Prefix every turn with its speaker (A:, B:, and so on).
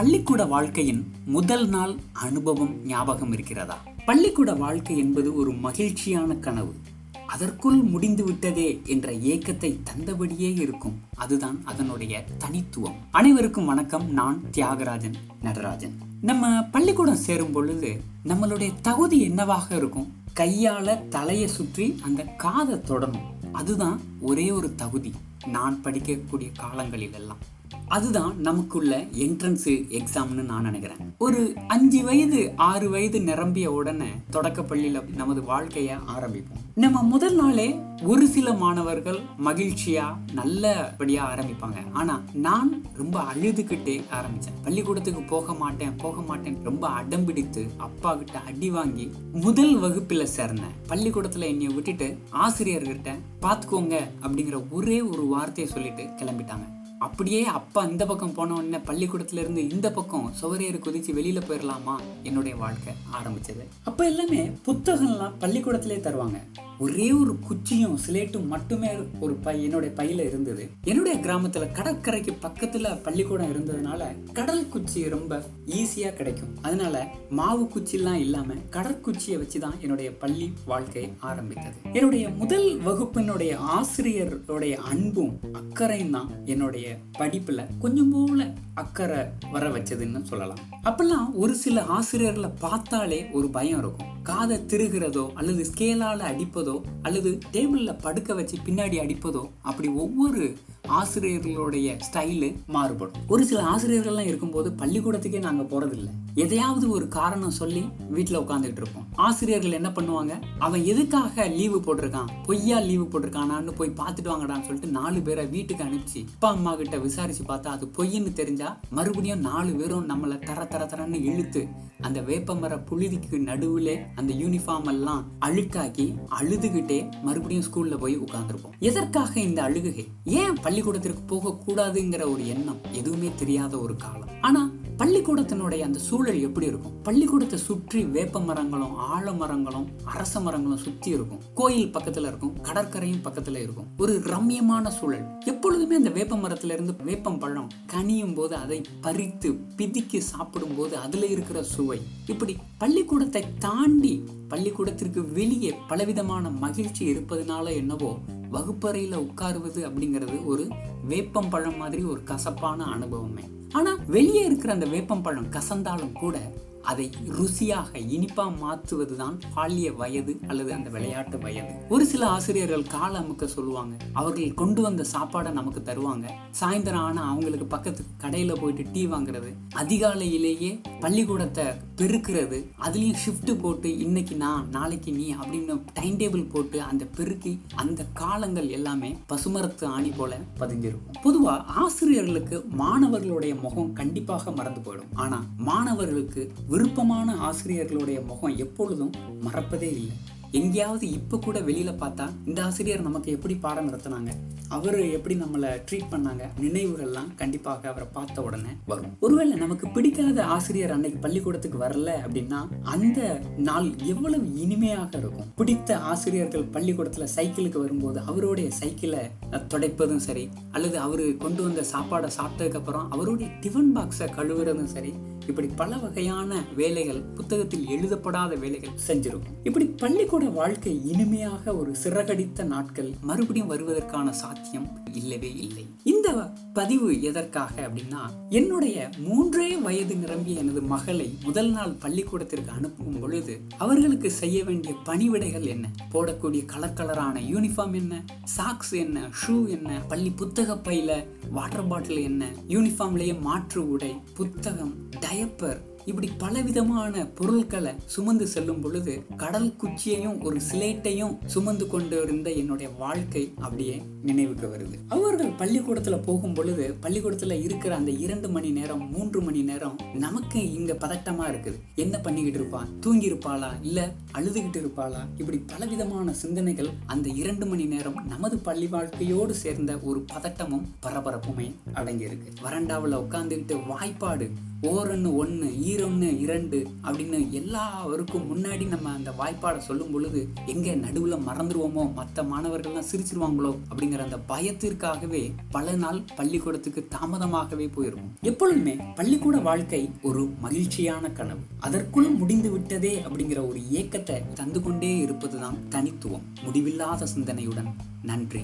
A: பள்ளிக்கூட வாழ்க்கையின் முதல் நாள் அனுபவம் ஞாபகம் இருக்கிறதா? பள்ளிக்கூட வாழ்க்கை என்பது ஒரு மகிழ்ச்சியான கனவு. அதற்குள் முடிந்து விட்டதே என்ற ஏக்கத்தை தந்தபடியே இருக்கும். அதுதான் அதனுடைய தனித்துவம். அனைவருக்கும் வணக்கம். நான் தியாகராஜன் நடராஜன். நம்ம பள்ளிக்கூடம் சேரும் பொழுது நம்மளுடைய தகுதி என்னவாக இருக்கும்? கையால தலையை சுற்றி அந்த காதை தொடணும். அதுதான் ஒரே ஒரு தகுதி. நான் படிக்கக்கூடிய காலங்களில் எல்லாம் அதுதான் நமக்குள்ள என்ட்ரன்ஸ் எக்ஸாம்னு நான் நினைக்கிறேன். ஒரு அஞ்சு வயது ஆறு வயது நிரம்பிய உடனே தொடக்க நமது வாழ்க்கைய ஆரம்பிப்போம். நம்ம முதல் நாளே ஒரு சில மாணவர்கள் மகிழ்ச்சியா நல்லபடியா ஆரம்பிப்பாங்க. ஆனா நான் ரொம்ப அழுதுகிட்டே ஆரம்பிச்சேன். பள்ளிக்கூடத்துக்கு போக மாட்டேன் போக மாட்டேன் ரொம்ப அடம்பிடித்து அப்பா கிட்ட அடி வாங்கி முதல் வகுப்புல சேர்ந்தேன் பள்ளிக்கூடத்துல என்னை விட்டுட்டு ஆசிரியர்கிட்ட பாத்துக்கோங்க அப்படிங்கிற ஒரே ஒரு வார்த்தையை சொல்லிட்டு கிளம்பிட்டாங்க. அப்படியே அப்பா இந்த பக்கம் போன உடனே பள்ளிக்கூடத்துல இருந்து இந்த பக்கம் சுவரேறு குதிச்சு வெளியில் போயிடலாமா என்னுடைய வாழ்க்கை ஆரம்பிச்சது. அப்போ எல்லாமே புத்தகம்லாம் பள்ளிக்கூடத்திலே தருவாங்க. ஒரே ஒரு குச்சியும் சிலேட்டும் மட்டுமே ஒரு பை என்னுடைய பையில இருந்தது. என்னுடைய கிராமத்துல கடற்கரைக்கு பக்கத்துல பள்ளிக்கூடம் இருந்ததுனால கடல் குச்சி ரொம்ப ஈஸியா கிடைக்கும். அதனால மாவு குச்சிலாம் இல்லாம கடற்குச்சியை வச்சுதான் என்னுடைய பள்ளி வாழ்க்கை ஆரம்பித்தது. என்னுடைய முதல் வகுப்பினுடைய ஆசிரியருடைய அன்பும் அக்கறையும் தான் என்னுடைய படிப்புல கொஞ்சம் போல அக்கறை வர வச்சதுன்னு சொல்லலாம். அப்பெல்லாம் ஒரு சில ஆசிரியர்களை பார்த்தாலே ஒரு பயம் இருக்கும். காதை திருகிறதோ அல்லது ஸ்கேலால் அடிப்பதோ அல்லது டேபிளில் படுக்க வச்சு பின்னாடி அடிப்பதோ அப்படி ஒவ்வொரு ஆசிரியர்களுடைய ஸ்டைலு மாறுபடும். ஒரு சில ஆசிரியர்கள்லாம் இருக்கும்போது பள்ளிக்கூடத்துக்கே நாங்க போறதில்லை. எதையாவது ஒரு காரணம் சொல்லி வீட்டுல உட்காந்துட்டு இருப்போம். ஆசிரியர்கள் என்ன பண்ணுவாங்க? அவன் எதுக்காக லீவு போட்டிருக்கான்? பொய்யா லீவு போட்டிருக்கானான்னு போய் பார்த்துட்டு வாங்கடான்னு சொல்லிட்டு நாலு பேரை வீட்டுக்கு அனுப்பிச்சு அப்பா அம்மா கிட்ட விசாரிச்சு பார்த்தா அது பொய்ன்னு தெரிஞ்சா மறுபடியும் நாலு பேரும் நம்மளை தர தர தரன்னு இழுத்து அந்த வேப்பமர புழுதிக்கு நடுவுல அந்த யூனிஃபார்ம் எல்லாம் அழுக்காக்கி அழுதுகிட்டே மறுபடியும் ஸ்கூல்ல போய் உட்கார்ந்துருப்போம் எதற்காக இந்த அழுகுகை? ஏன் பள்ளிக்கூடத்திற்கு போக கூடாதுங்கிற ஒரு எண்ணம் எதுவுமே தெரியாத ஒரு காலம். ஆனா பள்ளிக்கூடத்தினுடைய அந்த சூழல் எப்படி இருக்கும்? பள்ளிக்கூடத்தை சுற்றி வேப்ப மரங்களும் ஆலமரங்களும் அரச மரங்களும் சுத்தி இருக்கும். கோயில் பக்கத்துல இருக்கும் கடற்கரையும் பக்கத்துல இருக்கும். ஒரு ரம்யமான சூழல். எப்பொழுதுமே அந்த வேப்ப மரத்துல இருந்து வேப்பம் பழம் கனியும் போது அதை பறித்து பிதிக்கி சாப்பிடும் போது அதுல இருக்கிற சுவை. இப்படி பள்ளிக்கூடத்தை தாண்டி பள்ளிக்கூடத்திற்கு வெளியே பலவிதமான மகிழ்ச்சி இருப்பதனால என்னவோ வகுப்பறையில உட்காருவது அப்படிங்கிறது ஒரு வேப்பம் பழம் மாதிரி ஒரு கசப்பான அனுபவமே. ஆனா வெளியே இருக்கிற அந்த வேப்பம் பழம் கசந்தாலும் கூட அதை ருசியாக இனிப்பா மாற்றுவதுதான் பாலிய வயது அல்லது அந்த விளையாட்டு வயது. ஒரு சில ஆசிரியர்கள் கால அமுக்க சொல்லுவாங்க. அவர்கள் கொண்டு வந்த சாப்பாடை நமக்கு தருவாங்க. சாயந்தரம் ஆனா அவங்களுக்கு பக்கத்து கடையில போயிட்டு டீ வாங்குறது. அதிகாலையிலேயே பள்ளிக்கூடத்தை பெருக்கிறது. அதுலயும் ஷிஃப்ட் போட்டு இன்னைக்கு நான் நாளைக்கு நீ அப்படின்னு டைம் டேபிள் போட்டு அந்த பெருக்கி அந்த காலங்கள் எல்லாமே பசுமரத்து ஆணி போல பதிஞ்சிருக்கும் பொதுவா ஆசிரியர்களுக்கு மாணவர்களுடைய முகம் கண்டிப்பாக மறந்து போயிடும். ஆனா மாணவர்களுக்கு விருப்பமான ஆசிரியர்களுடைய முகம் எப்பொழுதும் மறப்பதே இல்லை. எங்கேயாவது இப்போ கூட வெளியில பார்த்தா இந்த ஆசிரியர் நமக்கு எப்படி பாடம் நடத்தினாங்க? அவர் எப்படி நம்மளை ட்ரீட் பண்ணாங்க? நினைவுகள்லாம் கண்டிப்பாக அவரை பார்த்த உடனே வரும். ஒருவேளை நமக்கு பிடிக்காத ஆசிரியர் அன்னைக்கு பள்ளிக்கூடத்துக்கு வரல அப்படின்னா அந்த நாள் எவ்வளவு இனிமையாக இருக்கும். பிடித்த ஆசிரியர்கள் பள்ளிக்கூடத்துல சைக்கிளுக்கு வரும்போது அவருடைய சைக்கிளை துடைப்பதும் சரி அல்லது அவரு கொண்டு வந்த சாப்பாடை சாப்பிட்டதுக்கு அப்புறம் அவருடைய டிஃபன் பாக்ஸை கழுவுறதும் சரி இப்படி பல வகையான வேலைகள் புத்தகத்தில் எழுதப்படாத வேலைகள் செஞ்சிருக்கும். இப்படி பள்ளிக்கூட வாழ்க்கை இனிமையாக ஒரு சிறகடித்த நாட்கள் மறுபடியும் வருவதற்கான சாத்தியம் இல்லவே இல்லை. இந்த பதிவு எதற்காக அப்படின்னா என்னுடைய மூன்றே வயது நிரம்பிய எனது மகளை முதல் நாள் பள்ளிக்கூடத்திற்கு அனுப்பும் பொழுது அவர்களுக்கு செய்ய வேண்டிய பணிவிடைகள் என்ன? போடக்கூடிய கலர் கலரான யூனிஃபார்ம் என்ன? சாக்ஸ் என்ன? ஷூ என்ன? பள்ளி புத்தக பையில வாட்டர் பாட்டில் என்ன? யூனிஃபார்ம்லயே மாற்று உடை புத்தகம் டயப்பர் இப்படி பலவிதமான பொருட்களை சுமந்து செல்லும் பொழுது கடல் குச்சியையும் ஒரு சிலேட்டையும் சுமந்து கொண்டு இருந்த என்னுடைய வாழ்க்கை அப்படியே நினைவுக்கு வருது. அவர்கள் பள்ளிக்கூடத்துல போகும் பொழுது பள்ளிக்கூடத்துல இருக்கிற அந்த இரண்டு மணி நேரம் மூன்று மணி நேரம் நமக்கு இங்க பதட்டமா இருக்குது. என்ன பண்ணிக்கிட்டு இருப்பா? தூங்கி இருப்பாளா இல்ல அழுதுகிட்டு இருப்பாளா? இப்படி பலவிதமான சிந்தனைகள் அந்த இரண்டு மணி நேரம் நமது பள்ளி வாழ்க்கையோடு சேர்ந்த ஒரு பதட்டமும் பரபரப்புமே அடங்கியிருக்கு. வறண்டாவில் உட்காந்துக்கிட்டு வாய்ப்பாடு ஓரன்னு ஒன்று ஈர ஆயிரம்னு இரண்டு அப்படின்னு எல்லாருக்கும் முன்னாடி நம்ம அந்த வாய்ப்பாடை சொல்லும் பொழுது எங்க நடுவுல மறந்துடுவோமோ மற்ற மாணவர்கள்லாம் சிரிச்சிருவாங்களோ அப்படிங்கிற அந்த பயத்திற்காகவே பல நாள் பள்ளிக்கூடத்துக்கு தாமதமாகவே போயிருவோம். எப்பொழுதுமே பள்ளிக்கூட வாழ்க்கை ஒரு மகிழ்ச்சியான கனவு. அதற்குள் முடிந்து விட்டதே அப்படிங்கிற ஒரு ஏக்கத்தை தந்து கொண்டே இருப்பதுதான் தனித்துவம். முடிவில்லாத சிந்தனையுடன். நன்றி.